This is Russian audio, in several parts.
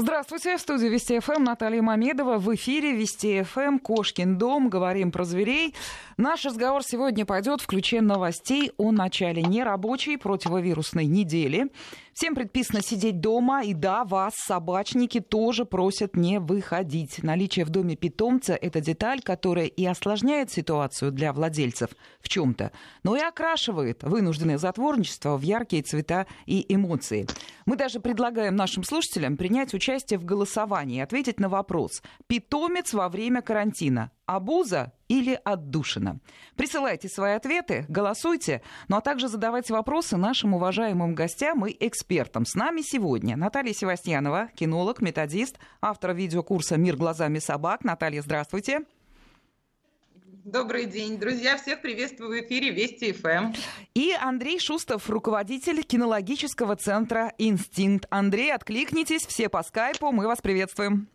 Здравствуйте, в студии Вести ФМ Наталья Мамедова. В эфире Вести ФМ Кошкин дом. Говорим про зверей. Наш разговор сегодня пойдет в ключе новостей о начале нерабочей противовирусной недели. Всем предписано сидеть дома, и да, вас, собачники, тоже просят не выходить. Наличие в доме питомца – это деталь, которая и осложняет ситуацию для владельцев в чем-то, но и окрашивает вынужденное затворничество в яркие цвета и эмоции. Мы даже предлагаем нашим слушателям принять участие в голосовании ответить на вопрос «Питомец во время карантина Абуза или отдушина? Присылайте свои ответы, голосуйте, ну а также задавайте вопросы нашим уважаемым гостям и экспертам. С нами сегодня Наталья Севастьянова, кинолог, методист, автор видеокурса «Мир глазами собак». Наталья, здравствуйте. Добрый день, друзья. Всех приветствую в эфире Вести ФМ. И Андрей Шустов, руководитель кинологического центра «Инстинкт». Андрей, откликнитесь, все по скайпу, мы вас приветствуем.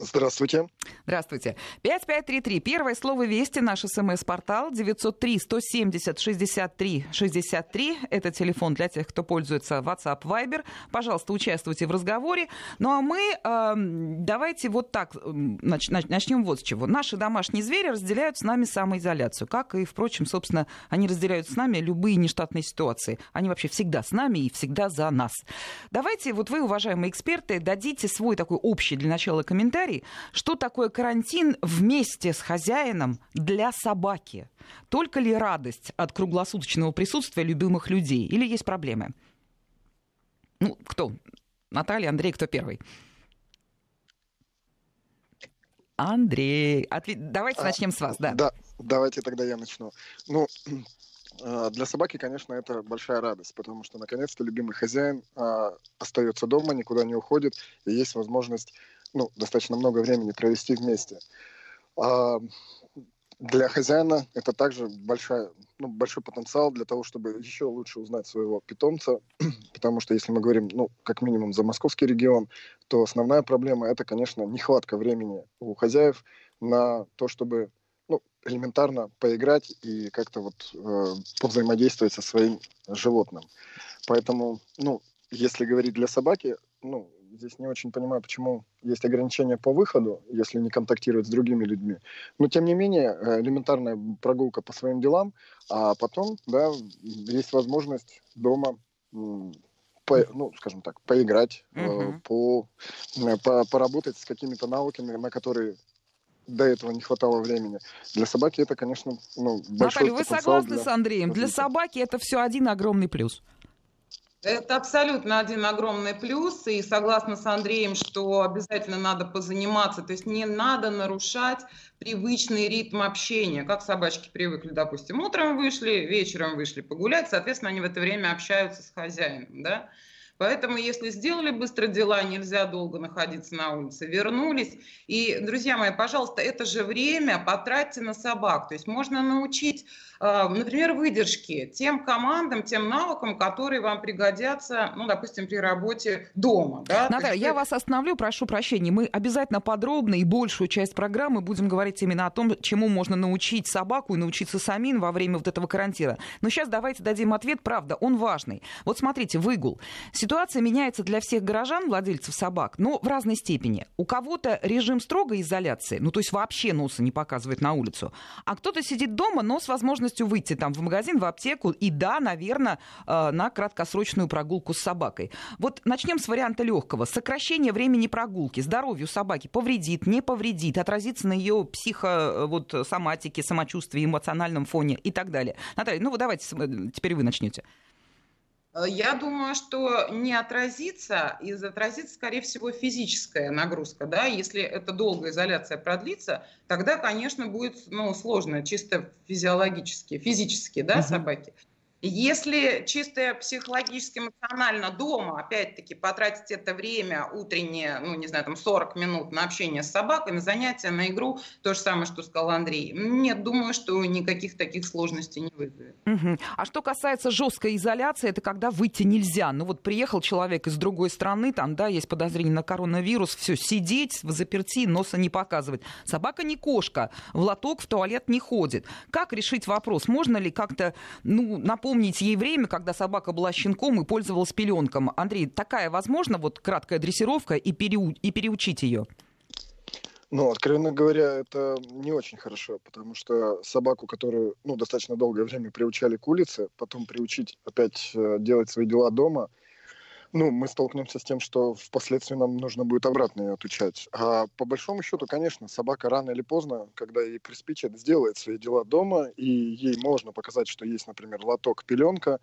Здравствуйте. Здравствуйте. 5533. Первое слово «Вести». Наш смс-портал 903-170-63-63. Это телефон для тех, кто пользуется WhatsApp, Viber. Пожалуйста, участвуйте в разговоре. Ну а мы э, давайте вот так нач- начнем вот с чего. Наши домашние звери разделяют с нами самоизоляцию. Как и, впрочем, собственно, они разделяют с нами любые нештатные ситуации. Они вообще всегда с нами и всегда за нас. Давайте вот вы, уважаемые эксперты, дадите свой такой общий для начала комментарий, что такое карантин вместе с хозяином для собаки? Только ли радость от круглосуточного присутствия любимых людей или есть проблемы? Ну, кто? Наталья, Андрей, кто первый? Андрей, ответ... давайте а, начнем с вас, да. Да, давайте тогда я начну. Ну, а, для собаки, конечно, это большая радость, потому что наконец-то любимый хозяин а, остается дома, никуда не уходит, и есть возможность ну, достаточно много времени провести вместе. А для хозяина это также большая, ну, большой потенциал для того, чтобы еще лучше узнать своего питомца, потому что если мы говорим, ну, как минимум за московский регион, то основная проблема это, конечно, нехватка времени у хозяев на то, чтобы ну, элементарно поиграть и как-то вот э, повзаимодействовать со своим животным. Поэтому, ну, если говорить для собаки, ну, здесь не очень понимаю, почему есть ограничения по выходу, если не контактировать с другими людьми. Но, тем не менее, э, элементарная прогулка по своим делам, а потом, да, есть возможность дома по, ну, скажем так, поиграть, uh-huh. по, э, по, поработать с какими-то навыками, на которые до этого не хватало времени. Для собаки это, конечно, ну, большой Наталья, вы согласны для... с Андреем? Для собаки это все один огромный плюс. Это абсолютно один огромный плюс, и согласна с Андреем, что обязательно надо позаниматься, то есть не надо нарушать привычный ритм общения, как собачки привыкли, допустим, утром вышли, вечером вышли погулять, соответственно, они в это время общаются с хозяином, да, Поэтому, если сделали быстро дела, нельзя долго находиться на улице, вернулись. И, друзья мои, пожалуйста, это же время потратьте на собак. То есть можно научить, а, например, выдержки тем командам, тем навыкам, которые вам пригодятся, ну, допустим, при работе дома. Да? Наталья, есть... я вас остановлю, прошу прощения. Мы обязательно подробно и большую часть программы будем говорить именно о том, чему можно научить собаку и научиться самим во время вот этого карантина. Но сейчас давайте дадим ответ, правда, он важный. Вот смотрите, выгул. Ситуация меняется для всех горожан, владельцев собак, но в разной степени. У кого-то режим строгой изоляции, ну то есть вообще носа не показывает на улицу, а кто-то сидит дома, но с возможностью выйти там в магазин, в аптеку и да, наверное, э, на краткосрочную прогулку с собакой. Вот начнем с варианта легкого. Сокращение времени прогулки здоровью собаки повредит, не повредит, отразится на ее психо, э, вот, соматике, самочувствии, эмоциональном фоне и так далее. Наталья, ну вот давайте э, теперь вы начнете. Э, я думаю, что не отразится, и отразится, скорее всего, физическая нагрузка. Да? Если эта долгая изоляция продлится, тогда, конечно, будет ну, сложно, чисто физиологически, физически, да, uh-huh. собаки. Если чисто психологически, эмоционально дома, опять-таки, потратить это время утреннее, ну, не знаю, там 40 минут на общение с собакой, на занятия, на игру, то же самое, что сказал Андрей. Нет, думаю, что никаких таких сложностей не вызовет. Угу. А что касается жесткой изоляции, это когда выйти нельзя. Ну, вот приехал человек из другой страны, там, да, есть подозрение на коронавирус, все, сидеть в заперти, носа не показывать. Собака не кошка, в лоток в туалет не ходит. Как решить вопрос? Можно ли как-то, ну, напомнить напомнить ей время, когда собака была щенком и пользовалась пеленком. Андрей, такая возможно, вот краткая дрессировка и, переу... и переучить ее? Ну, откровенно говоря, это не очень хорошо, потому что собаку, которую ну, достаточно долгое время приучали к улице, потом приучить опять э, делать свои дела дома, ну, мы столкнемся с тем, что впоследствии нам нужно будет обратно ее отучать. А по большому счету, конечно, собака рано или поздно, когда ей приспичит, сделает свои дела дома, и ей можно показать, что есть, например, лоток, пеленка.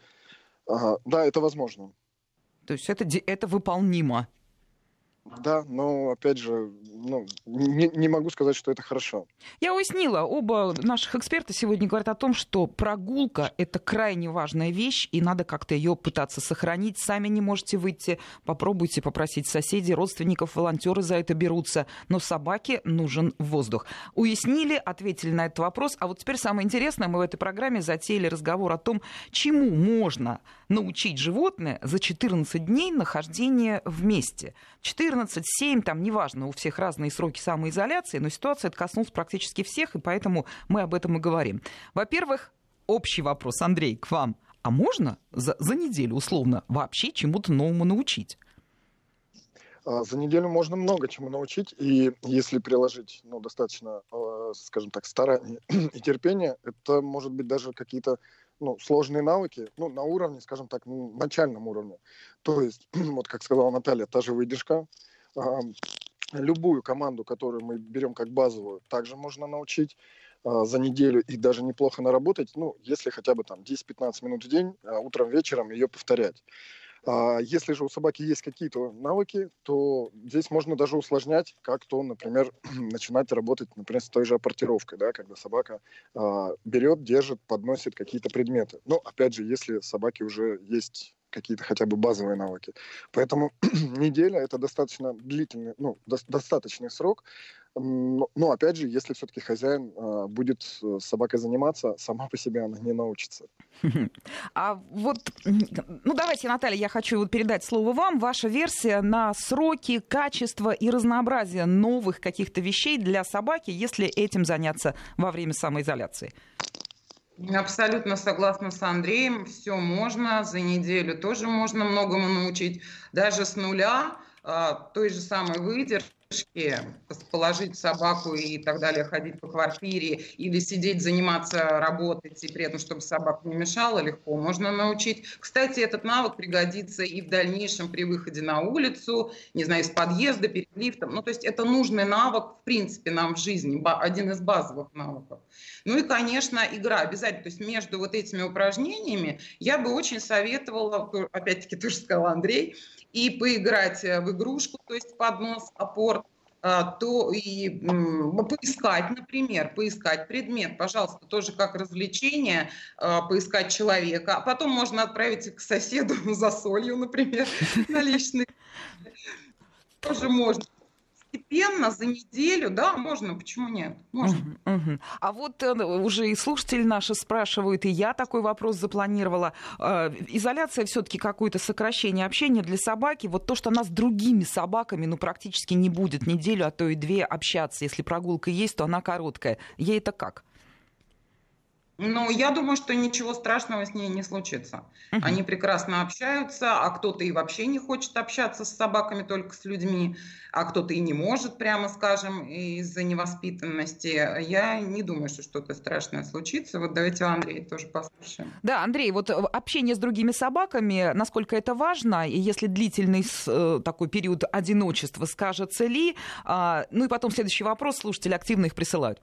А, да, это возможно. То есть это, это выполнимо. Да, но опять же, ну, не, не могу сказать, что это хорошо. Я уяснила, оба наших эксперта сегодня говорят о том, что прогулка – это крайне важная вещь, и надо как-то ее пытаться сохранить. Сами не можете выйти, попробуйте попросить соседей, родственников, волонтеры за это берутся. Но собаке нужен воздух. Уяснили, ответили на этот вопрос. А вот теперь самое интересное, мы в этой программе затеяли разговор о том, чему можно научить животное за 14 дней нахождения вместе. 14, 7, там, неважно, у всех разные сроки самоизоляции, но ситуация это коснулась практически всех, и поэтому мы об этом и говорим. Во-первых, общий вопрос, Андрей, к вам. А можно за, за неделю, условно, вообще чему-то новому научить? А, за неделю можно много чему научить, и если приложить ну, достаточно, а, скажем так, старания и терпения, это может быть даже какие-то ну, сложные навыки, ну, на уровне, скажем так, ну, начальном уровне. То есть, вот как сказала Наталья, та же выдержка, э, любую команду, которую мы берем как базовую, также можно научить э, за неделю и даже неплохо наработать, ну, если хотя бы там 10-15 минут в день, э, утром, вечером ее повторять. А если же у собаки есть какие-то навыки, то здесь можно даже усложнять, как то, например, начинать работать, например, с той же апортировкой, да, когда собака а, берет, держит, подносит какие-то предметы. Но, опять же, если собаки уже есть какие-то хотя бы базовые навыки. Поэтому неделя это достаточно длительный, ну, до, достаточный срок. Но, но опять же, если все-таки хозяин э, будет с собакой заниматься, сама по себе она не научится. А вот, ну давайте, Наталья, я хочу вот передать слово вам. Ваша версия на сроки, качество и разнообразие новых каких-то вещей для собаки, если этим заняться во время самоизоляции. Абсолютно согласна с Андреем. Все можно, за неделю тоже можно многому научить. Даже с нуля а, той же самой выдержки положить собаку и так далее, ходить по квартире или сидеть, заниматься, работать, и при этом, чтобы собака не мешала, легко можно научить. Кстати, этот навык пригодится и в дальнейшем при выходе на улицу, не знаю, из подъезда, перед лифтом. Ну, то есть это нужный навык, в принципе, нам в жизни, один из базовых навыков. Ну и, конечно, игра обязательно. То есть между вот этими упражнениями я бы очень советовала, опять-таки, тоже сказал Андрей, и поиграть э, в игрушку, то есть поднос, опор, то и поискать, например, поискать предмет, пожалуйста, тоже как развлечение, а, поискать человека, а потом можно отправить к соседу за солью, например, на личный. Тоже можно постепенно, за неделю, да, можно, почему нет? Можно. Uh-huh, uh-huh. А вот э, уже и слушатели наши спрашивают, и я такой вопрос запланировала. Э, изоляция все-таки какое-то сокращение общения для собаки. Вот то, что она с другими собаками, ну, практически не будет неделю, а то и две общаться. Если прогулка есть, то она короткая. Ей это как? Ну, я думаю, что ничего страшного с ней не случится. Uh-huh. Они прекрасно общаются, а кто-то и вообще не хочет общаться с собаками, только с людьми, а кто-то и не может, прямо скажем, из-за невоспитанности. Я не думаю, что что-то страшное случится. Вот давайте Андрей тоже послушаем. Да, Андрей, вот общение с другими собаками, насколько это важно, и если длительный э, такой период одиночества скажется ли, а, ну и потом следующий вопрос, слушатели активно их присылают.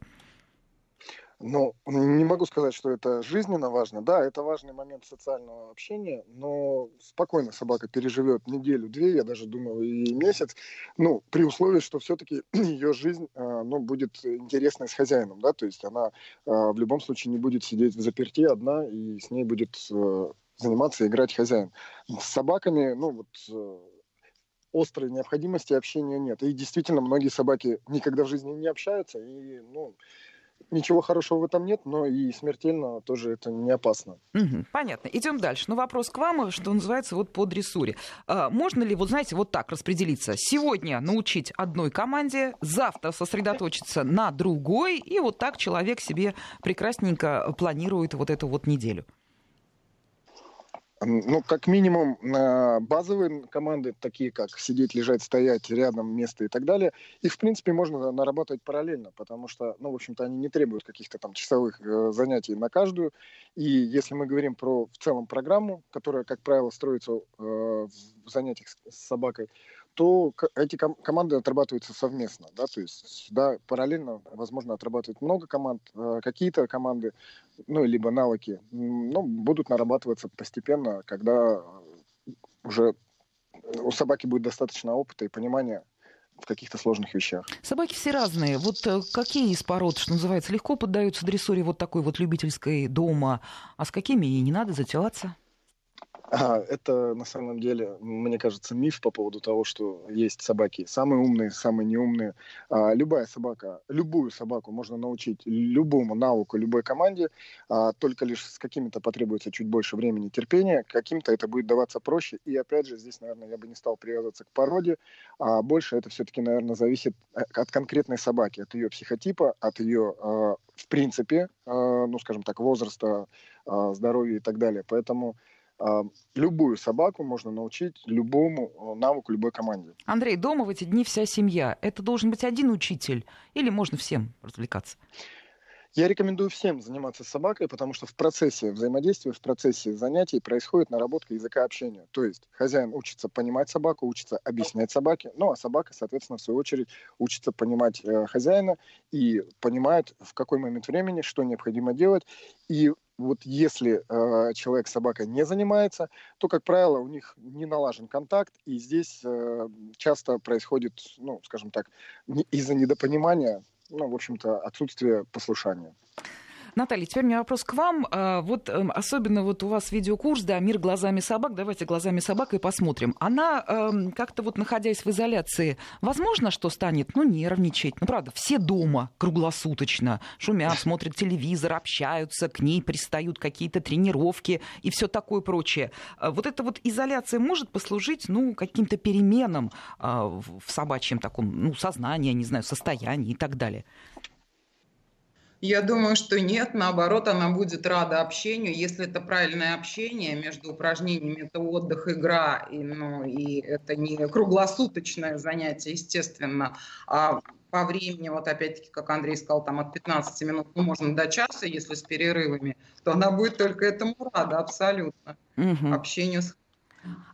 Ну, не могу сказать, что это жизненно важно. Да, это важный момент социального общения, но спокойно собака переживет неделю-две, я даже думаю, и месяц. Ну, при условии, что все-таки ее жизнь, а, ну, будет интересной с хозяином, да, то есть она а, в любом случае не будет сидеть в заперти одна, и с ней будет э, заниматься играть хозяин. С собаками, ну, вот острой необходимости общения нет. И действительно, многие собаки никогда в жизни не общаются, и, ну, Ничего хорошего в этом нет, но и смертельно тоже это не опасно. Угу, понятно. Идем дальше. Ну, вопрос к вам, что называется, вот по дрессуре. А, можно ли, вот знаете, вот так распределиться? Сегодня научить одной команде, завтра сосредоточиться на другой, и вот так человек себе прекрасненько планирует вот эту вот неделю? Ну, как минимум, базовые команды, такие как сидеть, лежать, стоять, рядом место и так далее, их, в принципе, можно нарабатывать параллельно, потому что, ну, в общем-то, они не требуют каких-то там часовых э, занятий на каждую. И если мы говорим про в целом программу, которая, как правило, строится э, в занятиях с собакой, то эти ком- команды отрабатываются совместно, да, то есть, да, параллельно, возможно, отрабатывать много команд, э, какие-то команды, ну, либо навыки, ну, будут нарабатываться постепенно, когда уже у собаки будет достаточно опыта и понимания в каких-то сложных вещах. Собаки все разные. Вот э, какие из пород, что называется, легко поддаются дрессуре вот такой вот любительской дома, а с какими и не надо затеваться? А, это на самом деле, мне кажется, миф по поводу того, что есть собаки самые умные, самые неумные. А, любая собака, любую собаку можно научить любому навыку, любой команде, а, только лишь с какими-то потребуется чуть больше времени, терпения, каким-то это будет даваться проще. И опять же, здесь, наверное, я бы не стал привязываться к породе, а больше это все-таки, наверное, зависит э, от конкретной собаки, от ее психотипа, от ее, в принципе, ну, скажем так, возраста, здоровья и так далее. Поэтому любую собаку можно научить любому э, навыку любой команде. Андрей, дома в эти дни вся семья. Это должен быть один учитель или можно всем развлекаться? Я рекомендую всем заниматься собакой, потому что в процессе взаимодействия, в процессе занятий происходит наработка языка общения. То есть хозяин учится понимать собаку, учится объяснять собаке, ну а собака, соответственно, в свою очередь учится понимать э, хозяина и понимает, в какой момент времени что необходимо делать. И вот если э, человек собака не занимается, то, как правило, у них не налажен контакт, и здесь э, часто происходит, ну, скажем так, не, из-за недопонимания, ну, в общем-то, отсутствие послушания. Наталья, теперь у меня вопрос к вам. А, вот эм, особенно вот у вас видеокурс, да, «Мир глазами собак». Давайте глазами собак и посмотрим. Она эм, как-то вот находясь в изоляции, возможно, что станет, ну, нервничать. Ну, правда, все дома круглосуточно шумят, смотрят телевизор, общаются, к ней пристают какие-то тренировки и все такое прочее. А вот эта вот изоляция может послужить, ну, каким-то переменам а, в собачьем таком, ну, сознании, не знаю, состоянии и так далее. Я думаю, что нет, наоборот, она будет рада общению, если это правильное общение между упражнениями, это отдых, игра, и, ну, и это не круглосуточное занятие, естественно, а по времени, вот опять-таки, как Андрей сказал, там от 15 минут, ну, можно до часа, если с перерывами, то она будет только этому рада, абсолютно, угу. общению с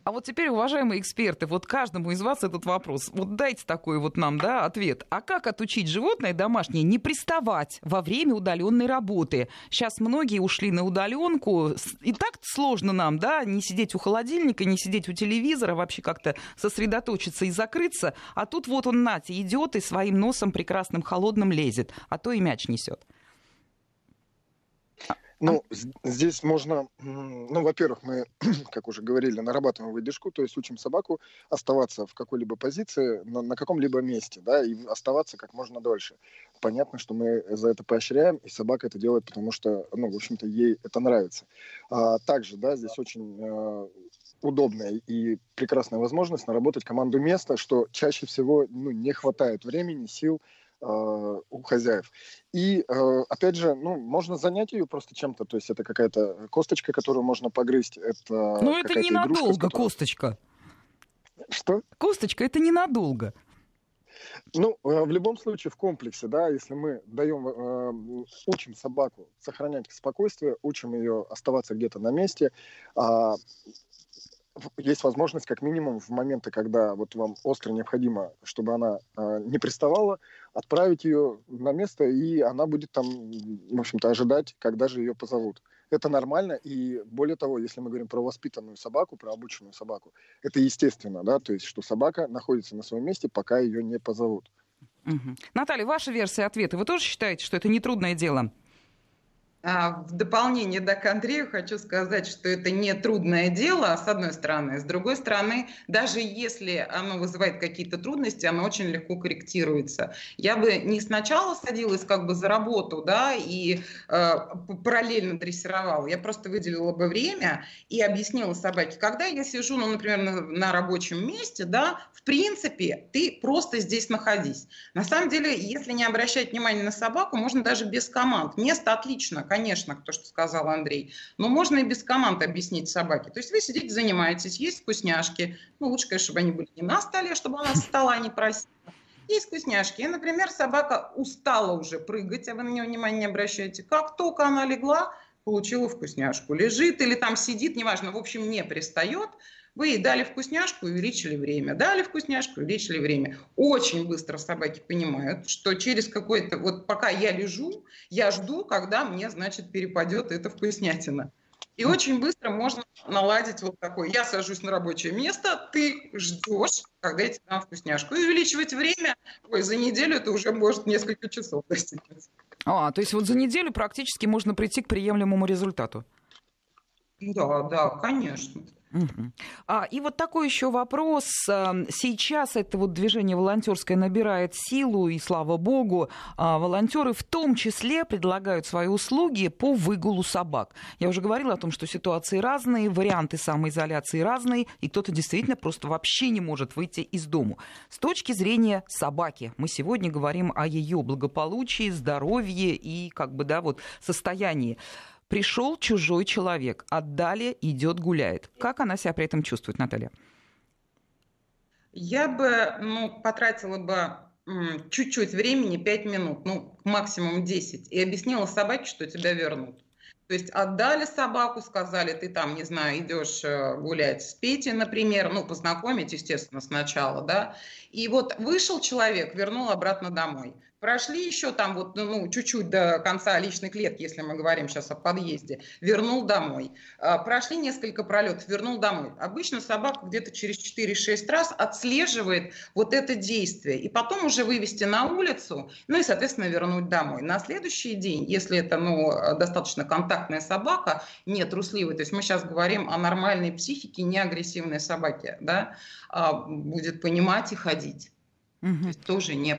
а вот теперь, уважаемые эксперты, вот каждому из вас этот вопрос. Вот дайте такой вот нам, да, ответ. А как отучить животное домашнее не приставать во время удаленной работы? Сейчас многие ушли на удаленку. И так сложно нам, да, не сидеть у холодильника, не сидеть у телевизора, вообще как-то сосредоточиться и закрыться. А тут вот он, Нати, идет и своим носом прекрасным холодным лезет, а то и мяч несет. Ну, здесь можно, ну, во-первых, мы, как уже говорили, нарабатываем выдержку, то есть учим собаку оставаться в какой-либо позиции, на, на каком-либо месте, да, и оставаться как можно дольше. Понятно, что мы за это поощряем, и собака это делает, потому что, ну, в общем-то, ей это нравится. А, также, да, здесь очень э, удобная и прекрасная возможность наработать команду места, что чаще всего ну, не хватает времени, сил, у хозяев. И, э, опять же, ну, можно занять ее просто чем-то, то есть это какая-то косточка, которую можно погрызть. Это ну, это ненадолго которой... косточка. Что? Косточка, это ненадолго. Ну, э, в любом случае, в комплексе, да, если мы даем, учим собаку сохранять спокойствие, учим ее оставаться где-то на месте, а, есть возможность как минимум в моменты, когда вот вам остро необходимо, чтобы она э, не приставала, отправить ее на место, и она будет там, в общем-то, ожидать, когда же ее позовут. Это нормально, и более того, если мы говорим про воспитанную собаку, про обученную собаку, это естественно, да, то есть, что собака находится на своем месте, пока ее не позовут. Угу. Наталья, ваша версия ответа. Вы тоже считаете, что это нетрудное дело? А, в дополнение да, к Андрею хочу сказать, что это не трудное дело, с одной стороны. С другой стороны, даже если оно вызывает какие-то трудности, оно очень легко корректируется. Я бы не сначала садилась как бы за работу да, и э, параллельно дрессировала. Я просто выделила бы время и объяснила собаке, когда я сижу, ну, например, на, на рабочем месте, да, в принципе, ты просто здесь находись. На самом деле, если не обращать внимания на собаку, можно даже без команд. Место отлично конечно, то, что сказал Андрей. Но можно и без команд объяснить собаке. То есть вы сидите, занимаетесь, есть вкусняшки. Ну, лучше, конечно, чтобы они были не на столе, чтобы она с стола не просила. Есть вкусняшки. И, например, собака устала уже прыгать, а вы на нее внимание не обращаете. Как только она легла, получила вкусняшку. Лежит или там сидит, неважно, в общем, не пристает – вы ей дали вкусняшку, увеличили время. Дали вкусняшку, увеличили время. Очень быстро собаки понимают, что через какой-то... Вот пока я лежу, я жду, когда мне, значит, перепадет эта вкуснятина. И очень быстро можно наладить вот такой. Я сажусь на рабочее место, ты ждешь, когда я тебе дам вкусняшку. И увеличивать время, ой, за неделю это уже может несколько часов достигнуть. А, то есть вот за неделю практически можно прийти к приемлемому результату. Да, да, конечно. А, и вот такой еще вопрос. Эм, сейчас это вот движение волонтерское набирает силу, и слава богу, а, волонтеры в том числе предлагают свои услуги по выгулу собак. Я уже говорила о том, что ситуации разные, варианты самоизоляции разные, и кто-то действительно просто вообще не может выйти из дому. С точки зрения собаки, мы сегодня говорим о ее благополучии, здоровье и как бы, да, вот состоянии. Пришел чужой человек, отдали, идет, гуляет. Как она себя при этом чувствует, Наталья? Я бы ну, потратила бы чуть-чуть времени, 5 минут, ну, максимум 10, и объяснила собаке, что тебя вернут. То есть отдали собаку, сказали, ты там, не знаю, идешь э, гулять с Петей, например, ну, познакомить, естественно, сначала, да, и вот вышел человек, вернул обратно домой – Прошли еще там вот, ну, чуть-чуть до конца личной клетки, если мы говорим сейчас о подъезде, вернул домой. А, прошли несколько пролетов, вернул домой. Обычно собака где-то через 4-6 раз отслеживает вот это действие. И потом уже вывести на улицу, ну и, соответственно, вернуть домой. На следующий день, если это, ну, достаточно контактная собака, не трусливая, то есть мы сейчас говорим о нормальной психике, не агрессивной собаке, да, а, будет понимать и ходить. Угу. То есть тоже не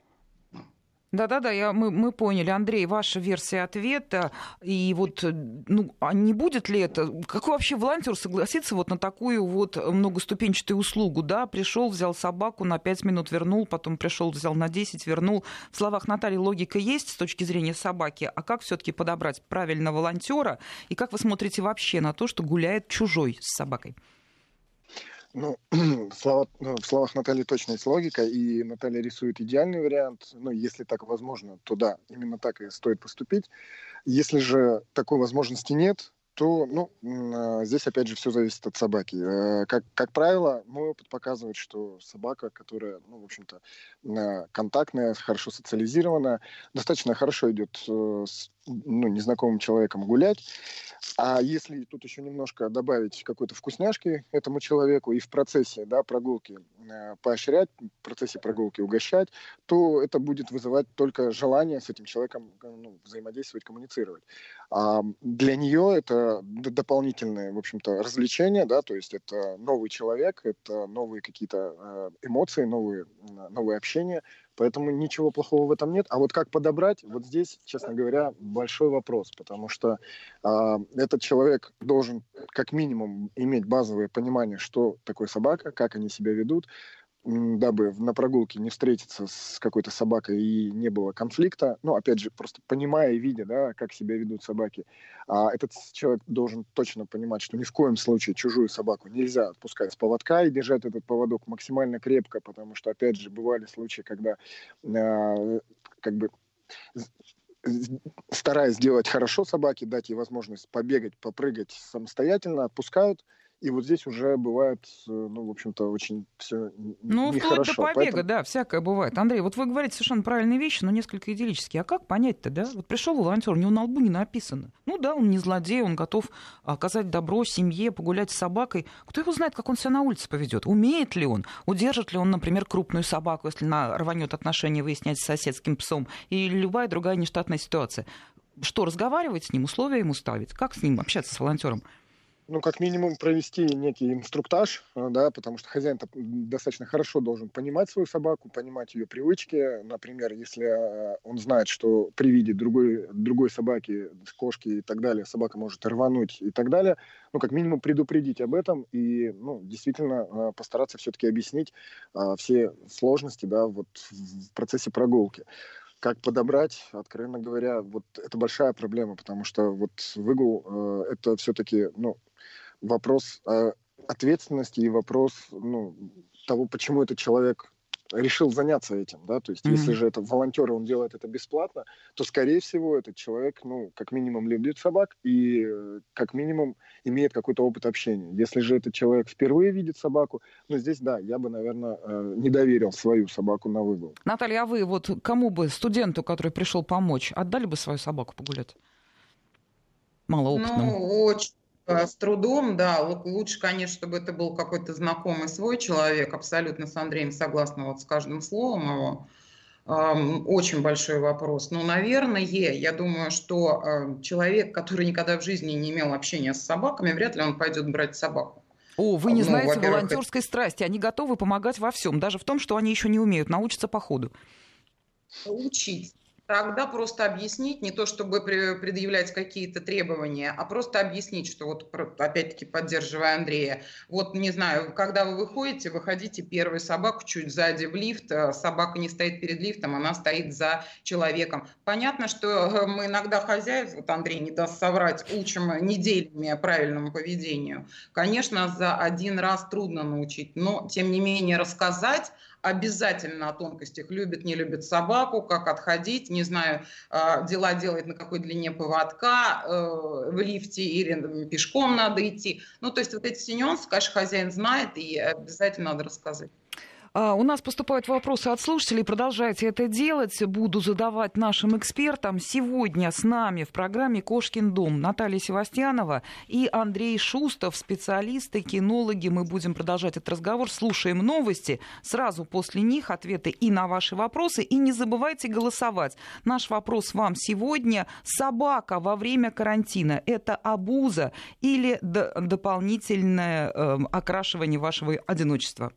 да-да-да, я, мы, мы поняли. Андрей, ваша версия ответа. И вот, ну, а не будет ли это... Какой вообще волонтер согласится вот на такую вот многоступенчатую услугу, да? Пришел, взял собаку, на 5 минут вернул, потом пришел, взял на 10, вернул. В словах Натальи логика есть с точки зрения собаки, а как все таки подобрать правильно волонтера? И как вы смотрите вообще на то, что гуляет чужой с собакой? Ну, в, слова, ну, в словах Натальи точно есть логика, и Наталья рисует идеальный вариант. Ну, если так возможно, то да, именно так и стоит поступить. Если же такой возможности нет, то ну, а, здесь опять же все зависит от собаки. Э, как, как правило, мой опыт показывает, что собака, которая, ну, в общем-то, контактная, хорошо социализирована, достаточно хорошо идет э, с ну, незнакомым человеком гулять. А если тут еще немножко добавить какой-то вкусняшки этому человеку и в процессе да, прогулки э, поощрять, в процессе прогулки угощать, то это будет вызывать только желание с этим человеком ну, взаимодействовать, коммуницировать. А для нее это дополнительное, в общем-то, развлечение, да, то есть это новый человек, это новые какие-то э, эмоции, новые, новые общения, Поэтому ничего плохого в этом нет. А вот как подобрать, вот здесь, честно говоря, большой вопрос, потому что э, этот человек должен как минимум иметь базовое понимание, что такое собака, как они себя ведут, дабы на прогулке не встретиться с какой-то собакой и не было конфликта. Ну, опять же, просто понимая и видя, да, как себя ведут собаки. А этот человек должен точно понимать, что ни в коем случае чужую собаку нельзя отпускать с поводка и держать этот поводок максимально крепко, потому что, опять же, бывали случаи, когда э, как бы стараясь сделать хорошо собаке, дать ей возможность побегать, попрыгать самостоятельно, отпускают, и вот здесь уже бывает, э, ну, в общем-то, очень все Ну, вплоть до побега, Поэтому... да, всякое бывает. Андрей, вот вы говорите совершенно правильные вещи, но несколько идиллические. А как понять-то, да? Вот пришел волонтер, у него на лбу не написано. Ну да, он не злодей, он готов оказать добро семье, погулять с собакой. Кто его знает, как он себя на улице поведет? Умеет ли он? Удержит ли он, например, крупную собаку, если она рванет отношения выяснять с соседским псом? Или любая другая нештатная ситуация? Что, разговаривать с ним, условия ему ставить? Как с ним общаться, с волонтером? Ну, как минимум, провести некий инструктаж, э, да, потому что хозяин достаточно хорошо должен понимать свою собаку, понимать ее привычки. Например, если э, он знает, что при виде другой, другой собаки, кошки и так далее, собака может рвануть и так далее, ну, как минимум предупредить об этом и, ну, действительно э, постараться все-таки объяснить все сложности, да, вот в процессе прогулки. как подобрать, откровенно говоря, вот это большая проблема, потому что вот выгул э, это все-таки ну, вопрос э, ответственности и вопрос ну, того, почему этот человек решил заняться этим, да, то есть mm-hmm. если же это волонтер, он делает это бесплатно, то, скорее всего, этот человек, ну, как минимум любит собак и э, как минимум имеет какой-то опыт общения. Если же этот человек впервые видит собаку, ну, здесь, да, я бы, наверное, э, не доверил свою собаку на выгул. Наталья, а вы вот кому бы, студенту, который пришел помочь, отдали бы свою собаку погулять? Малоопытному. Ну, очень с трудом, да. Лучше, конечно, чтобы это был какой-то знакомый свой человек. Абсолютно с Андреем согласна вот с каждым словом его. Очень большой вопрос. Ну, наверное, я думаю, что э, человек, который никогда в жизни не имел общения с собаками, вряд ли он пойдет брать собаку. О, вы не ну, знаете волонтерской это... страсти. Они готовы помогать во всем, даже в том, что они еще не умеют, научиться по ходу. Учить тогда просто объяснить, не то чтобы предъявлять какие-то требования, а просто объяснить, что вот опять-таки поддерживая Андрея, вот не знаю, когда вы выходите, выходите первую собаку чуть сзади в лифт, э, собака не стоит перед лифтом, она стоит за человеком. Понятно, что э, мы иногда хозяев, вот Андрей не даст соврать, учим неделями правильному поведению. Конечно, за один раз трудно научить, но тем не менее рассказать обязательно о тонкостях. Любит, не любит собаку, как отходить, не знаю, а, дела делает на какой длине поводка, э, в лифте или пешком надо идти. Ну, то есть вот эти все нюансы, конечно, хозяин знает, и обязательно надо рассказать. А, у нас поступают вопросы от слушателей. Продолжайте это делать. Буду задавать нашим экспертам. Сегодня с нами в программе «Кошкин дом» Наталья Севастьянова и Андрей Шустов, специалисты, кинологи. Мы будем продолжать этот разговор. Слушаем новости. Сразу после них ответы и на ваши вопросы. И не забывайте голосовать. Наш вопрос вам сегодня. Собака во время карантина – это абуза или дополнительное э, окрашивание вашего одиночества?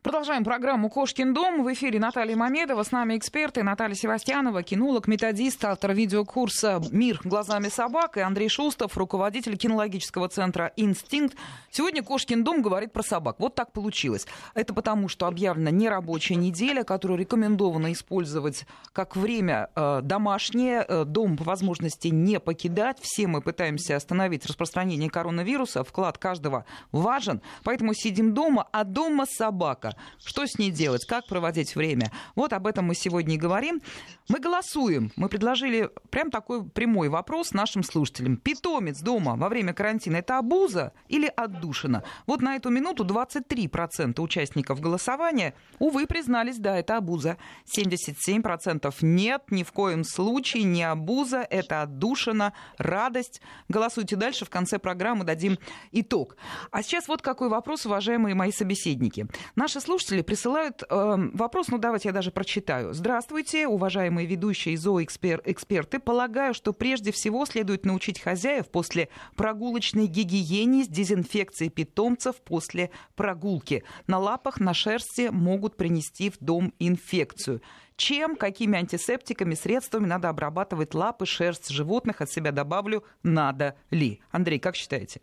Продолжаем программу «Кошкин дом». В эфире Наталья Мамедова. С нами эксперты Наталья Севастьянова, кинолог, методист, автор видеокурса «Мир глазами собак» и Андрей Шустов, руководитель кинологического центра «Инстинкт». Сегодня «Кошкин дом» говорит про собак. Вот так получилось. Это потому, что объявлена нерабочая неделя, которую рекомендовано использовать как время э, домашнее. Э, дом по возможности не покидать. Все мы пытаемся остановить распространение коронавируса. Вклад каждого важен. Поэтому сидим дома, а дома собака собака. Что с ней делать? Как проводить время? Вот об этом мы сегодня и говорим. Мы голосуем. Мы предложили прям такой прямой вопрос нашим слушателям. Питомец дома во время карантина – это обуза или отдушина? Вот на эту минуту 23% участников голосования, увы, признались, да, это обуза. 77% нет, ни в коем случае не обуза, это отдушина, радость. Голосуйте дальше, в конце программы дадим итог. А сейчас вот какой вопрос, уважаемые мои собеседники. Наши слушатели присылают э, вопрос, ну давайте я даже прочитаю. Здравствуйте, уважаемые ведущие зооэксперты. Полагаю, что прежде всего следует научить хозяев после прогулочной гигиене с дезинфекцией питомцев после прогулки. На лапах, на шерсти могут принести в дом инфекцию чем, какими антисептиками, средствами надо обрабатывать лапы, шерсть животных, от себя добавлю, надо ли? Андрей, как считаете?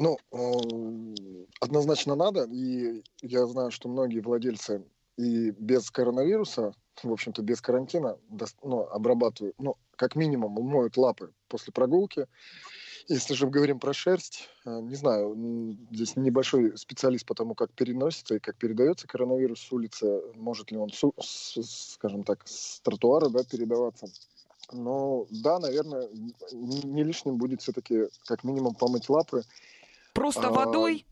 Ну, э, однозначно надо, и я знаю, что многие владельцы и без коронавируса, в общем-то, без карантина, ну, обрабатывают, ну, как минимум, моют лапы после прогулки. Если же говорим про шерсть, э, не знаю, здесь небольшой специалист по тому, как переносится и как передается коронавирус с улицы, может ли он, скажем так, с тротуара да, передаваться. Но да, наверное, не лишним будет все-таки как минимум помыть лапы Просто а, водой?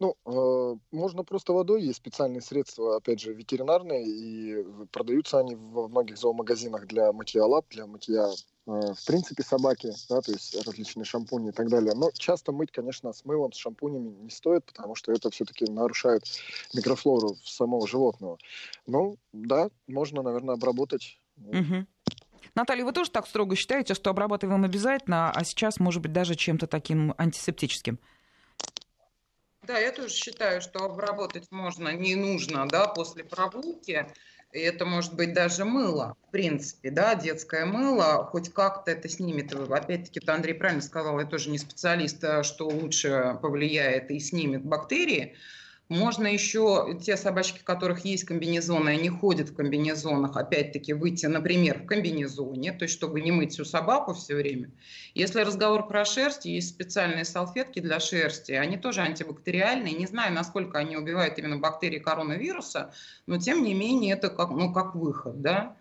Ну, э, можно просто водой. Есть специальные средства, опять же, ветеринарные, и продаются они во многих зоомагазинах для мытья лап, для мытья, э, в принципе, собаки, да, то есть различные шампуни и так далее. Но часто мыть, конечно, с мылом, с шампунями не стоит, потому что это все-таки нарушает микрофлору самого животного. Ну, да, можно, наверное, обработать. Угу. Наталья, вы тоже так строго считаете, что обрабатываем обязательно, а сейчас, может быть, даже чем-то таким антисептическим? Да, я тоже считаю, что обработать можно, не нужно, да, после прогулки. И это может быть даже мыло, в принципе, да, детское мыло, хоть как-то это снимет. Опять-таки, Андрей правильно сказал, я тоже не специалист, а что лучше повлияет и снимет бактерии. Можно еще те собачки, у которых есть комбинезоны, они ходят в комбинезонах, опять-таки выйти, например, в комбинезоне, то есть чтобы не мыть всю собаку все время. Если разговор про шерсть, есть специальные салфетки для шерсти, они тоже антибактериальные. Не знаю, насколько они убивают именно бактерии коронавируса, но тем не менее это как, ну, как выход, да.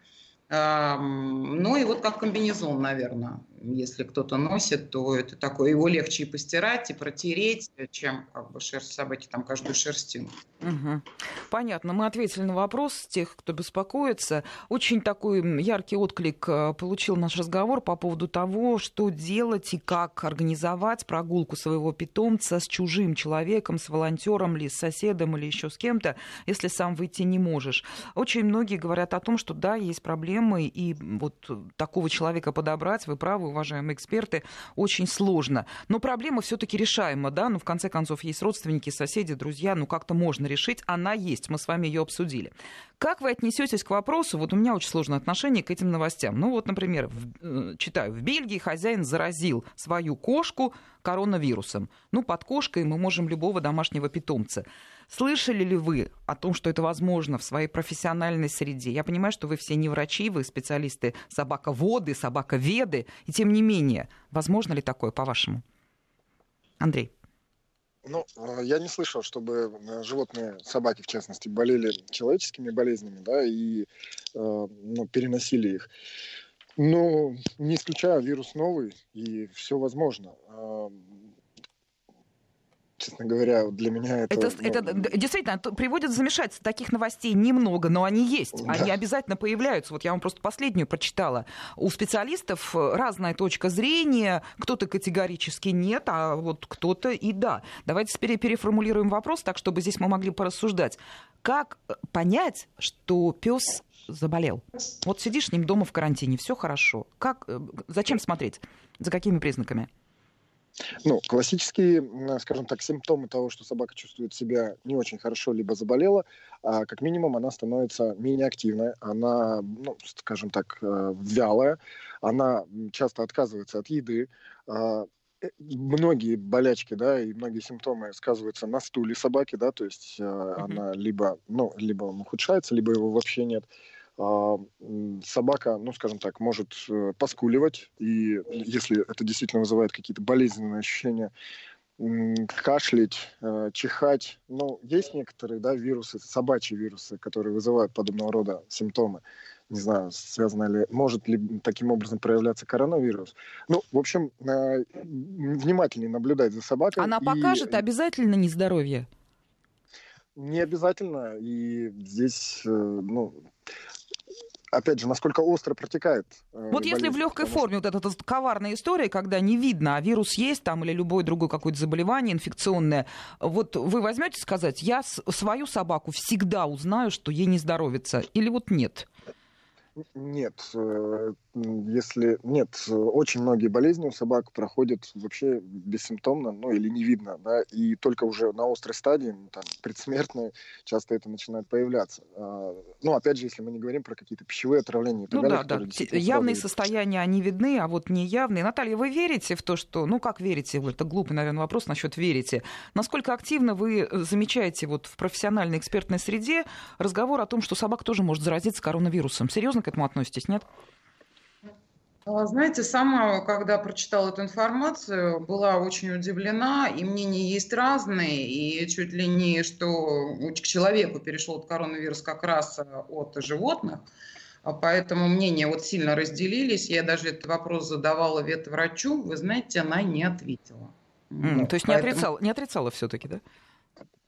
Ну и вот как комбинезон, наверное если кто-то носит, то это такое, его легче и постирать, и протереть, чем как бы шерсть собаки, там каждую шерстинку. Угу. Понятно. Мы ответили на вопрос тех, кто беспокоится. Очень такой яркий отклик э, получил наш разговор по поводу того, что делать и как организовать прогулку своего питомца с чужим человеком, с волонтером или с соседом или еще с кем-то, если сам выйти не можешь. Очень многие говорят о том, что да, есть проблемы, и вот такого человека подобрать, вы правы, уважаемые эксперты, очень сложно. Но проблема все-таки решаема, да, ну, в конце концов, есть родственники, соседи, друзья, ну, как-то можно решить, она есть, мы с вами ее обсудили. Как вы отнесетесь к вопросу, вот у меня очень сложное отношение к этим новостям. Ну, вот, например, в, э, читаю, в Бельгии хозяин заразил свою кошку коронавирусом. Ну, под кошкой мы можем любого домашнего питомца. Слышали ли вы о том, что это возможно в своей профессиональной среде? Я понимаю, что вы все не врачи, вы специалисты собаководы, собаковеды, и тем не менее, возможно ли такое, по-вашему? Андрей. Ну, э, я не слышал, чтобы э, животные, собаки в частности, болели человеческими болезнями, да, и э, ну, переносили их. Но не исключаю, вирус новый, и все возможно честно говоря, для меня это... Это, ну, это действительно приводит в замешательство. Таких новостей немного, но они есть. Да. Они обязательно появляются. Вот я вам просто последнюю прочитала. У специалистов разная точка зрения. Кто-то категорически нет, а вот кто-то и да. Давайте теперь переформулируем вопрос так, чтобы здесь мы могли порассуждать. Как понять, что пес заболел? Вот сидишь с ним дома в карантине, все хорошо. Как, э, зачем смотреть? За какими признаками? Ну, классические, скажем так, симптомы того, что собака чувствует себя не очень хорошо, либо заболела, а как минимум она становится менее активной, она, ну, скажем так, э, вялая, она часто отказывается от еды, а, э, многие болячки, да, и многие симптомы сказываются на стуле собаки, да, то есть mm-hmm. она либо, ну, либо он ухудшается, либо его вообще нет. А, собака, ну, скажем так, может э, поскуливать, и если это действительно вызывает какие-то болезненные ощущения, кашлять, э, чихать. Ну, есть некоторые, да, вирусы, собачьи вирусы, которые вызывают подобного рода симптомы. Не знаю, связано ли, может ли таким образом проявляться коронавирус. Ну, в общем, э, внимательнее наблюдать за собакой. Она и... покажет обязательно нездоровье? Не обязательно. И здесь, ну, опять же, насколько остро протекает. Э, вот если в легкой форме вот эта коварная история, когда не видно, а вирус есть там или любое другое какое-то заболевание инфекционное, вот вы возьмете сказать, я свою собаку всегда узнаю, что ей не здоровится, или вот нет? Нет, э, если нет, очень многие болезни у собак проходят вообще бессимптомно, ну или не видно, да, и только уже на острой стадии, там, предсмертной, часто это начинает появляться. А, ну, опять же, если мы не говорим про какие-то пищевые отравления и так ну, далее. Да, да, явные состояния, они видны, а вот неявные. Наталья, вы верите в то, что, ну, как верите, это глупый, наверное, вопрос насчет верите. Насколько активно вы замечаете вот в профессиональной экспертной среде разговор о том, что собака тоже может заразиться коронавирусом? Серьезно к этому относитесь, нет? А, знаете, сама, когда прочитала эту информацию, была очень удивлена, и мнения есть разные, и чуть ли не, что к человеку перешел коронавирус как раз а, от животных, а поэтому мнения вот сильно разделились. Я даже этот вопрос задавала ветврачу, вы знаете, она не ответила. Mm, вот, то есть поэтому... не отрицала, не отрицала все-таки, да?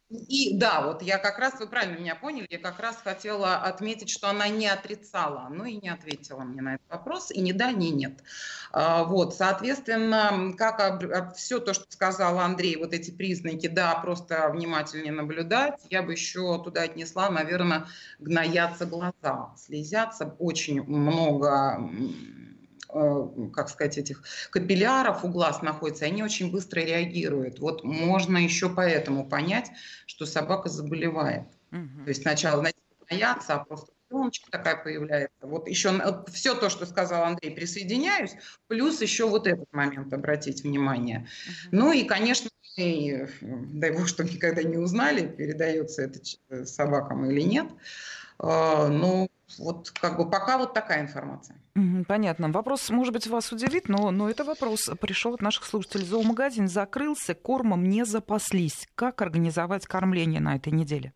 И да, вот я как раз, вы правильно меня поняли, я как раз хотела отметить, что она не отрицала, но и не ответила мне на этот вопрос, и ни да, ни нет. А, вот, соответственно, как все то, что сказал Андрей, вот эти признаки, да, просто внимательнее наблюдать, я бы еще туда отнесла, наверное, гноятся глаза, слезятся очень много как сказать, этих капилляров у глаз находится, они очень быстро реагируют. Вот можно еще поэтому понять, что собака заболевает. Угу. То есть сначала, знаете, боятся, а просто пленочка такая появляется. Вот еще все то, что сказал Андрей, присоединяюсь, плюс еще вот этот момент обратить внимание. Uh-huh. Ну и, конечно, и дай бог, чтобы никогда не узнали, передается это собакам или нет. А, ну, вот как бы пока вот такая информация. Понятно. Вопрос, может быть, вас удивит, но, но это вопрос пришел от наших слушателей. Зоомагазин закрылся, кормом не запаслись. Как организовать кормление на этой неделе?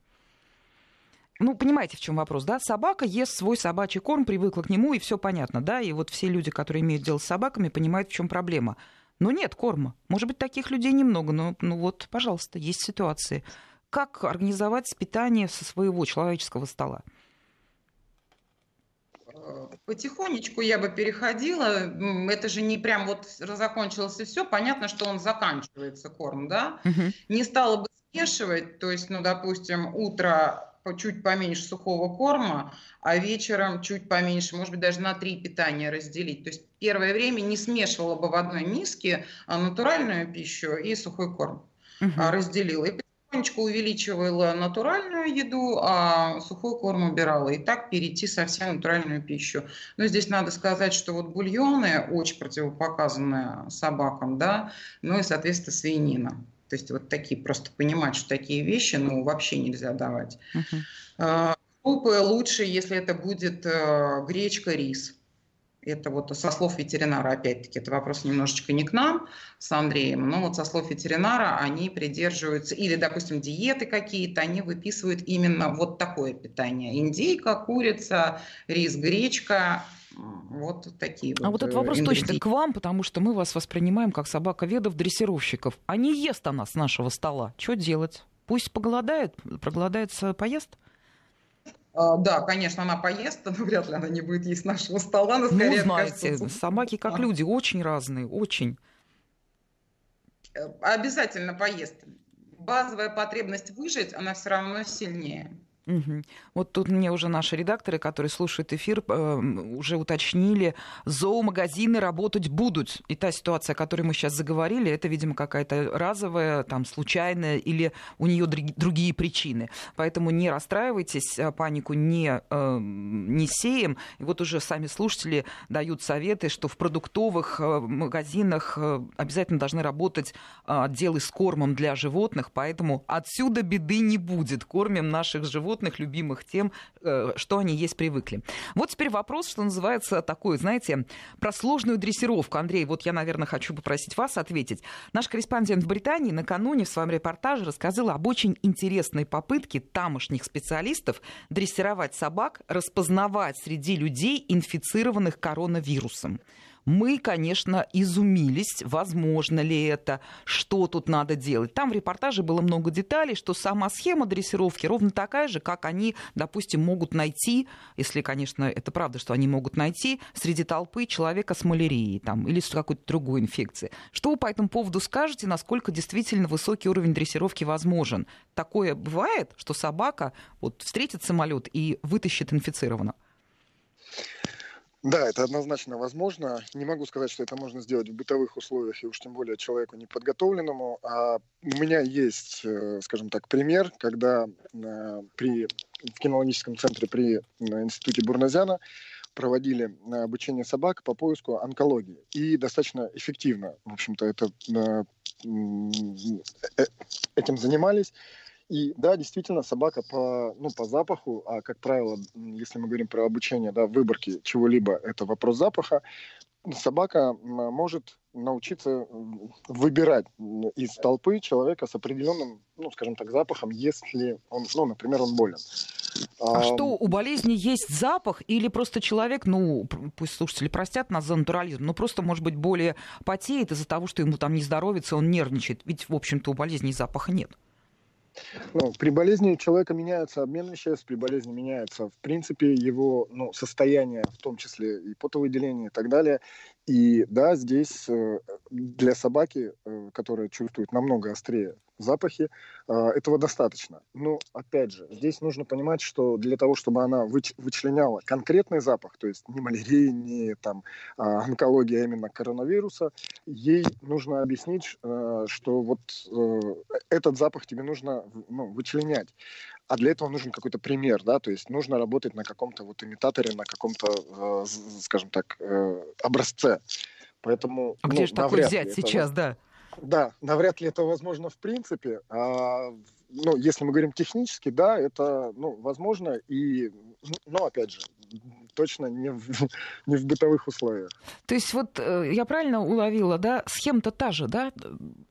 Ну, понимаете, в чем вопрос, да? Собака ест свой собачий корм, привыкла к нему, и все понятно, да? И вот все люди, которые имеют дело с собаками, понимают, в чем проблема. Но нет корма. Может быть, таких людей немного, но ну вот, пожалуйста, есть ситуации. Как организовать питание со своего человеческого стола? Потихонечку я бы переходила. Это же не прям вот закончилось и все. Понятно, что он заканчивается, корм, да? Угу. Не стала бы смешивать. То есть, ну, допустим, утро чуть поменьше сухого корма, а вечером чуть поменьше, может быть, даже на три питания разделить. То есть первое время не смешивала бы в одной миске а, натуральную пищу и сухой корм. Угу. Разделила. И потихонечку увеличивала натуральную еду, а сухой корм убирала. И так перейти совсем на натуральную пищу. Но здесь надо сказать, что вот бульоны очень противопоказаны собакам, да, ну и, соответственно, свинина. То есть вот такие, просто понимать, что такие вещи, ну, вообще нельзя давать. Uh-huh. Крупы лучше, если это будет э, гречка, рис. Это вот со слов ветеринара, опять-таки, это вопрос немножечко не к нам с Андреем, но вот со слов ветеринара они придерживаются, или, допустим, диеты какие-то, они выписывают именно вот такое питание. Индейка, курица, рис, гречка, вот такие вот. А вот этот вопрос точно к вам, потому что мы вас воспринимаем как собаковедов, дрессировщиков. А не ест она с нашего стола. Что делать? Пусть поголодает, проголодается, поест? А, да, конечно, она поест, но вряд ли она не будет есть нашего стола. Но скорее, ну, знаете, кажется, собаки как а. люди, очень разные, очень. Э, обязательно поест. Базовая потребность выжить, она все равно сильнее. Угу. Вот тут мне уже наши редакторы, которые слушают эфир, э, уже уточнили, зоомагазины работать будут. И та ситуация, о которой мы сейчас заговорили, это, видимо, какая-то разовая, там, случайная или у нее другие причины. Поэтому не расстраивайтесь, э, панику не, э, не сеем. И вот уже сами слушатели дают советы, что в продуктовых э, магазинах э, обязательно должны работать отделы с кормом для животных, поэтому отсюда беды не будет. Кормим наших животных животных, любимых тем, э, что они есть привыкли. Вот теперь вопрос, что называется, такой, знаете, про сложную дрессировку. Андрей, вот я, наверное, хочу попросить вас ответить. Наш корреспондент в Британии накануне в своем репортаже рассказал об очень интересной попытке тамошних специалистов дрессировать собак, распознавать среди людей инфицированных коронавирусом. Мы, конечно, изумились, возможно ли это, что тут надо делать. Там в репортаже было много деталей, что сама схема дрессировки ровно такая же, как они, допустим, могут найти, если, конечно, это правда, что они могут найти среди толпы человека с малярией там, или с какой-то другой инфекцией. Что вы по этому поводу скажете, насколько действительно высокий уровень дрессировки возможен? Такое бывает, что собака вот, встретит самолет и вытащит инфицированного? Да, это однозначно возможно. Не могу сказать, что это можно сделать в бытовых условиях, и уж тем более человеку неподготовленному. А у меня есть, э, скажем так, пример, когда э, при, в кинологическом центре при институте Бурназяна проводили обучение собак по поиску онкологии. И достаточно эффективно, в общем-то, это, э, этим занимались. И да, действительно, собака по, ну, по запаху, а как правило, если мы говорим про обучение, да, выборки чего-либо, это вопрос запаха, собака может научиться выбирать из толпы человека с определенным, ну, скажем так, запахом, если он, ну, например, он болен. А, а что, у болезни есть запах или просто человек, ну, пусть слушатели простят нас за натурализм, но просто, может быть, более потеет из-за того, что ему там не здоровится, он нервничает. Ведь, в общем-то, у болезни запаха нет. Ну, при болезни человека меняется обмен веществ, при болезни меняется, в принципе, его ну, состояние, в том числе и потовыделение и так далее. И да, здесь э, для собаки, э, которая чувствует намного острее запахи, э, этого достаточно. Но, опять же, здесь нужно понимать, что для того, чтобы она выч- вычленяла конкретный запах, то есть не малярия, не там, а, онкология, а именно коронавируса, ей нужно объяснить, что вот этот запах тебе нужно ну, вычленять а для этого нужен какой-то пример, да, то есть нужно работать на каком-то вот имитаторе, на каком-то, э, скажем так, э, образце. Поэтому, а ну, где же такой взять это... сейчас, да? Да, навряд ли это возможно в принципе. А, ну, если мы говорим технически, да, это ну, возможно. И, но опять же, точно не в, не в бытовых условиях. То есть вот э, я правильно уловила, да, схема-то та же, да?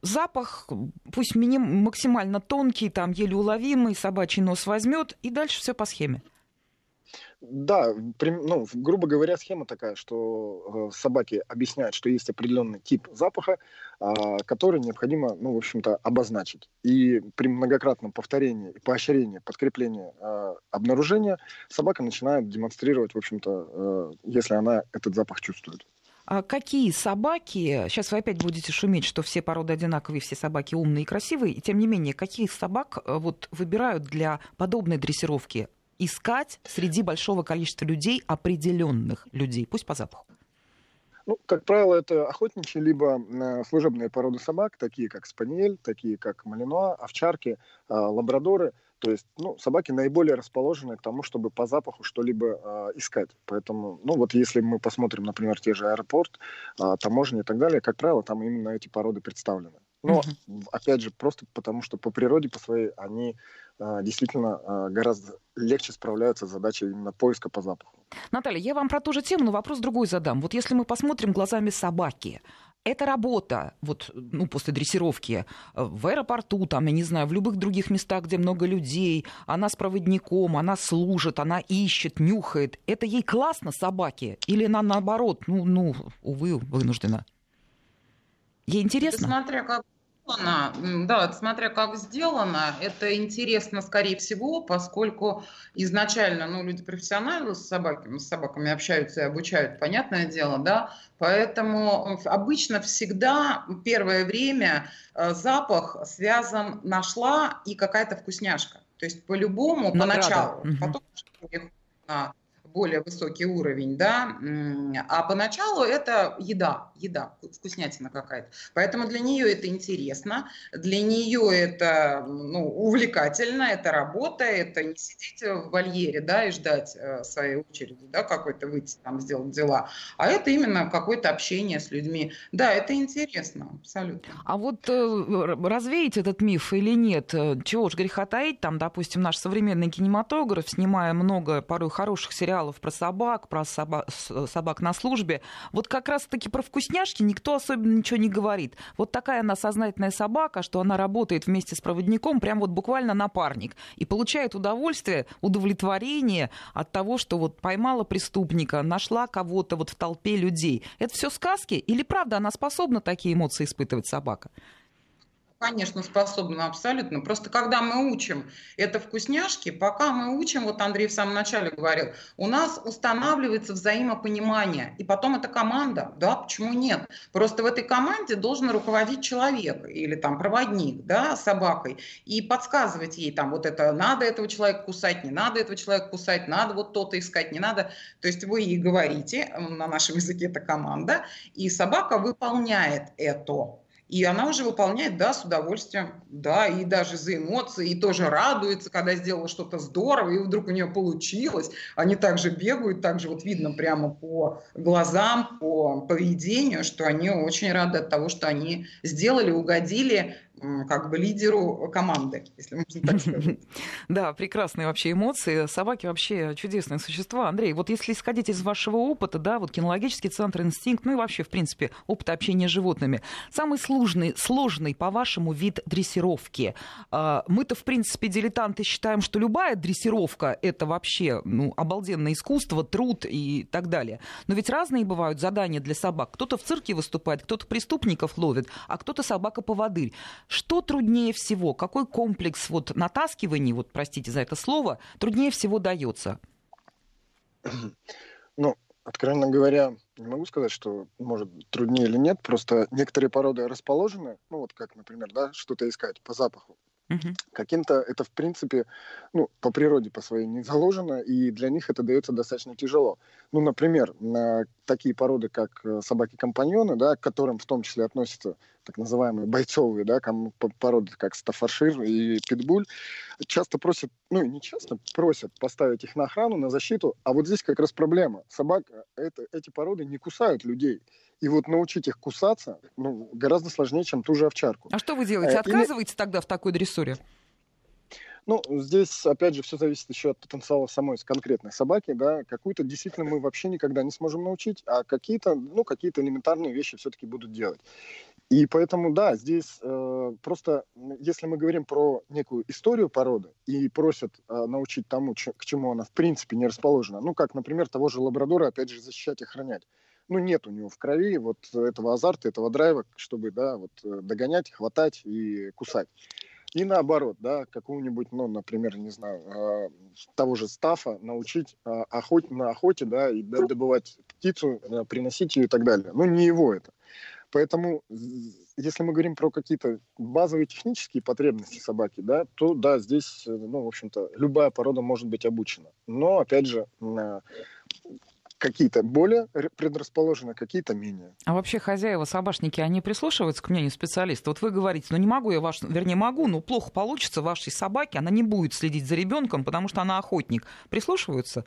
Запах, пусть миним, максимально тонкий, там еле уловимый, собачий нос возьмет, и дальше все по схеме. Да, ну, грубо говоря, схема такая, что э, собаки объясняют, что есть определенный тип запаха, а, который необходимо, ну, в общем-то, обозначить. И при многократном повторении и поощрении, подкреплении а, обнаружения собака начинает демонстрировать, в общем-то, э, если она этот запах чувствует. А какие собаки, сейчас вы опять будете шуметь, что все породы одинаковые, все собаки умные и красивые, и тем не менее, какие собак э, вот выбирают для подобной дрессировки? Искать среди большого количества людей определенных людей, пусть по запаху? Ну, как правило, это охотничьи либо э, служебные породы собак, такие как спаниель, такие как малинуа, овчарки, э, лабрадоры. То есть, ну, собаки наиболее расположены к тому, чтобы по запаху что-либо э, искать. Поэтому, ну, вот если мы посмотрим, например, те же аэропорт, э, таможни и так далее, как правило, там именно эти породы представлены. Но, угу. опять же, просто потому что по природе, по своей, они а, действительно а, гораздо легче справляются с задачей именно поиска по запаху. Наталья, я вам про ту же тему, но вопрос другой задам. Вот если мы посмотрим глазами собаки, эта работа, вот, ну, после дрессировки, э, в аэропорту, там, я не знаю, в любых других местах, где много людей, она с проводником, она служит, она ищет, нюхает. Это ей классно собаке? Или она наоборот, ну, ну увы, вынуждена? Ей интересно? Это смотря как сделано, да, смотря как сделано, это интересно, скорее всего, поскольку изначально, ну, люди профессионалы с собаками, с собаками общаются и обучают, понятное дело, да, поэтому обычно всегда первое время э, запах связан нашла и какая-то вкусняшка. То есть по-любому, поначалу, угу. потом более высокий уровень, да, а поначалу это еда, еда, вкуснятина какая-то. Поэтому для нее это интересно, для нее это ну, увлекательно, это работа, это не сидеть в вольере, да, и ждать э, своей очереди, да, какой-то выйти там сделать дела, а это именно какое-то общение с людьми. Да, это интересно, абсолютно. А вот э, развеять этот миф или нет? Э, чего уж греха таить, там, допустим, наш современный кинематограф, снимая много порой хороших сериалов, сериалов про собак, про соба- собак на службе, вот как раз-таки про вкусняшки никто особенно ничего не говорит. Вот такая она сознательная собака, что она работает вместе с проводником, прям вот буквально напарник, и получает удовольствие, удовлетворение от того, что вот поймала преступника, нашла кого-то вот в толпе людей. Это все сказки или правда она способна такие эмоции испытывать собака? Конечно, способна абсолютно. Просто когда мы учим это вкусняшки, пока мы учим, вот Андрей в самом начале говорил, у нас устанавливается взаимопонимание. И потом это команда, да, почему нет? Просто в этой команде должен руководить человек или там проводник, да, собакой, и подсказывать ей там вот это, надо этого человека кусать, не надо этого человека кусать, надо вот то-то искать, не надо. То есть вы ей говорите, на нашем языке это команда, и собака выполняет это. И она уже выполняет, да, с удовольствием, да, и даже за эмоции, и тоже радуется, когда сделала что-то здорово, и вдруг у нее получилось. Они также бегают, также вот видно прямо по глазам, по поведению, что они очень рады от того, что они сделали, угодили как бы лидеру команды, если можно так сказать. Да, прекрасные вообще эмоции. Собаки вообще чудесные существа. Андрей, вот если исходить из вашего опыта, да, вот кинологический центр «Инстинкт», ну и вообще, в принципе, опыт общения с животными, самый сложный, сложный по-вашему, вид дрессировки. А, мы-то, в принципе, дилетанты считаем, что любая дрессировка – это вообще ну, обалденное искусство, труд и так далее. Но ведь разные бывают задания для собак. Кто-то в цирке выступает, кто-то преступников ловит, а кто-то собака-поводырь. Что труднее всего? Какой комплекс вот натаскиваний, вот простите за это слово, труднее всего дается? Ну, откровенно говоря, не могу сказать, что может труднее или нет. Просто некоторые породы расположены, ну вот как, например, да, что-то искать по запаху. Угу. Каким-то это, в принципе, ну, по природе по своей не заложено, и для них это дается достаточно тяжело. Ну, например, на такие породы, как э, собаки-компаньоны, да, к которым в том числе относятся так называемые бойцовые, да, породы, как стафаршир и питбуль, часто просят, ну, не часто, просят поставить их на охрану, на защиту, а вот здесь как раз проблема. Собак, это, эти породы не кусают людей, И вот научить их кусаться ну, гораздо сложнее, чем ту же овчарку. А что вы делаете? Э, Отказываете Или... тогда в такой дрессуре? Ну, здесь, опять же, все зависит еще от потенциала самой конкретной собаки, да. Какую-то действительно мы вообще никогда не сможем научить, а какие-то, ну, какие-то элементарные вещи все-таки будут делать. И поэтому, да, здесь э, просто, если мы говорим про некую историю породы и просят э, научить тому, ч- к чему она в принципе не расположена, ну, как, например, того же лабрадора, опять же, защищать и охранять. Ну, нет у него в крови вот этого азарта, этого драйва, чтобы, да, вот э, догонять, хватать и кусать. И наоборот, да, какую-нибудь, ну, например, не знаю, э, того же стафа научить э, охотить на охоте, да, и добывать птицу, э, приносить ее и так далее. Ну, не его это. Поэтому, если мы говорим про какие-то базовые технические потребности собаки, да, то да, здесь, ну, в общем-то, любая порода может быть обучена. Но, опять же, какие-то более предрасположены, какие-то менее. А вообще хозяева, собачники, они прислушиваются к мнению специалиста? Вот вы говорите, ну не могу я ваш, вернее могу, но плохо получится вашей собаке, она не будет следить за ребенком, потому что она охотник. Прислушиваются?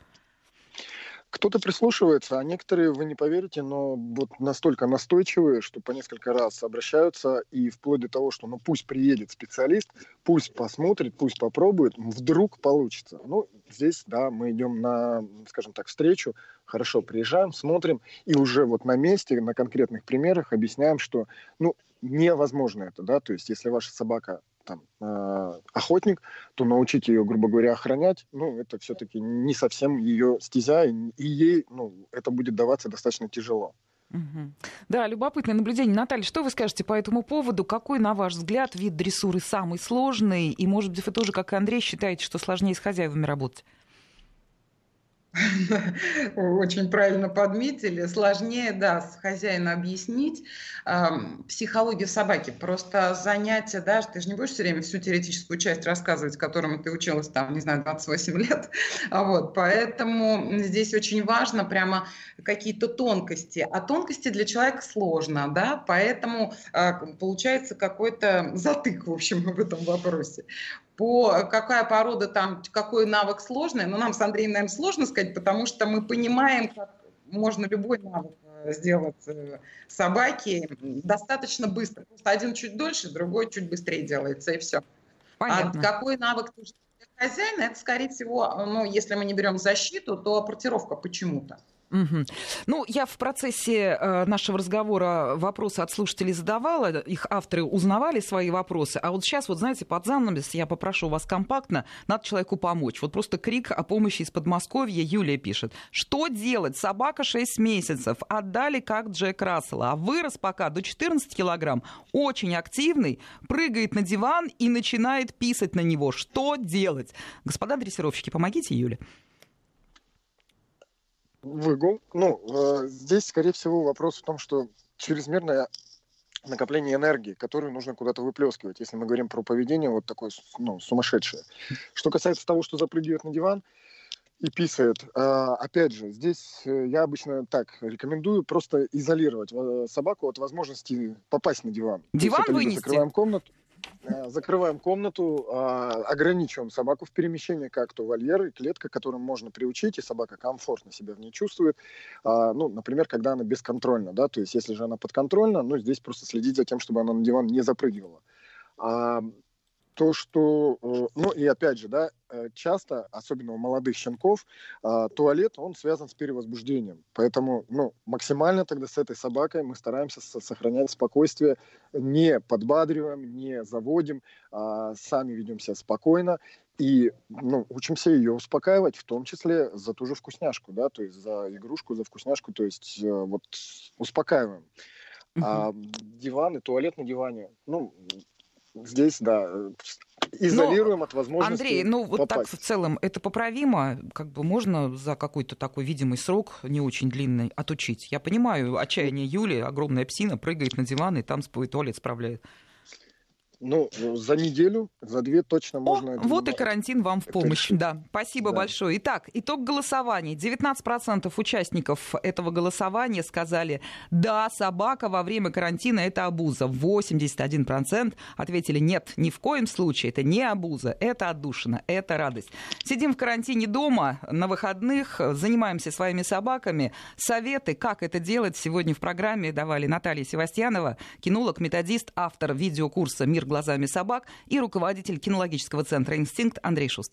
Кто-то прислушивается, а некоторые, вы не поверите, но вот настолько настойчивые, что по несколько раз обращаются, и вплоть до того, что ну пусть приедет специалист, пусть посмотрит, пусть попробует, вдруг получится. Ну, здесь, да, мы идем на, скажем так, встречу, хорошо, приезжаем, смотрим, и уже вот на месте, на конкретных примерах объясняем, что, ну, невозможно это, да, то есть если ваша собака там, э, охотник, то научить ее, грубо говоря, охранять, ну, это все-таки не совсем ее стезя, и, ей, ну, это будет даваться достаточно тяжело. Угу. Да, любопытное наблюдение. Наталья, что вы скажете по этому поводу? Какой, на ваш взгляд, вид дрессуры самый сложный? И, может быть, вы тоже, как и Андрей, считаете, что сложнее с хозяевами работать? Очень правильно подметили. Сложнее, да, с хозяина объяснить э, психологию собаки. Просто занятие, да, ты же не будешь все время всю теоретическую часть рассказывать, которому ты училась там, не знаю, 28 лет. А вот, поэтому здесь очень важно прямо какие-то тонкости. А тонкости для человека сложно, да, поэтому э, получается какой-то затык, в общем, в этом вопросе по какая порода там, какой навык сложный, но нам с Андреем, наверное, сложно сказать, потому что мы понимаем, как можно любой навык э, сделать э, собаки достаточно быстро. Просто один чуть дольше, другой чуть быстрее делается, и все. А Понятно. А какой навык хозяина, это, скорее всего, ну, если мы не берем защиту, то апортировка почему-то. Угу. Ну, я в процессе э, нашего разговора вопросы от слушателей задавала, их авторы узнавали свои вопросы, а вот сейчас, вот знаете, под занавес я попрошу вас компактно, надо человеку помочь. Вот просто крик о помощи из Подмосковья Юлия пишет. Что делать? Собака 6 месяцев, отдали как Джек Рассела, а вырос пока до 14 килограмм, очень активный, прыгает на диван и начинает писать на него. Что делать? Господа дрессировщики, помогите Юле выгул. Ну, э, здесь, скорее всего, вопрос в том, что чрезмерное накопление энергии, которую нужно куда-то выплескивать, если мы говорим про поведение вот такое ну, сумасшедшее. Что касается того, что запрыгивает на диван и писает, э, опять же, здесь э, я обычно так рекомендую просто изолировать э, собаку от возможности попасть на диван. Диван вынести? Закрываем комнату. Э, закрываем комнату, а, ограничиваем собаку в перемещении, как то вольер и клетка, которым можно приучить, и собака комфортно себя в ней чувствует. А, ну, например, когда она бесконтрольна, да, то есть если же она подконтрольна, ну, здесь просто следить за тем, чтобы она на диван не запрыгивала. То, что, э, ну и опять же, да, э, часто, особенно у молодых щенков, а, туалет, он связан с перевозбуждением. Поэтому, ну, максимально тогда с этой собакой мы стараемся сохранять спокойствие, не подбадриваем, не заводим, а сами ведем себя спокойно и ну, учимся ее успокаивать, в том числе за ту же вкусняшку, да, то есть за игрушку, за вкусняшку, то есть э, вот успокаиваем. А диван и туалет на диване, ну, здесь, да, изолируем Но, от возможности Андрей, ну вот попасть. так в целом это поправимо? Как бы можно за какой-то такой видимый срок, не очень длинный, отучить? Я понимаю, отчаяние Юли, огромная псина, прыгает на диван и там свой туалет справляет. Ну, за неделю, за две точно можно. О, вот и карантин вам в помощь. Да, спасибо да. большое. Итак, итог голосования. 19% участников этого голосования сказали, да, собака во время карантина это абуза. 81% ответили, нет, ни в коем случае, это не абуза, это отдушина, это радость. Сидим в карантине дома, на выходных, занимаемся своими собаками. Советы, как это делать, сегодня в программе давали Наталья Севастьянова, кинолог, методист, автор видеокурса «Мир глазами собак» и руководитель кинологического центра «Инстинкт» Андрей Шустов.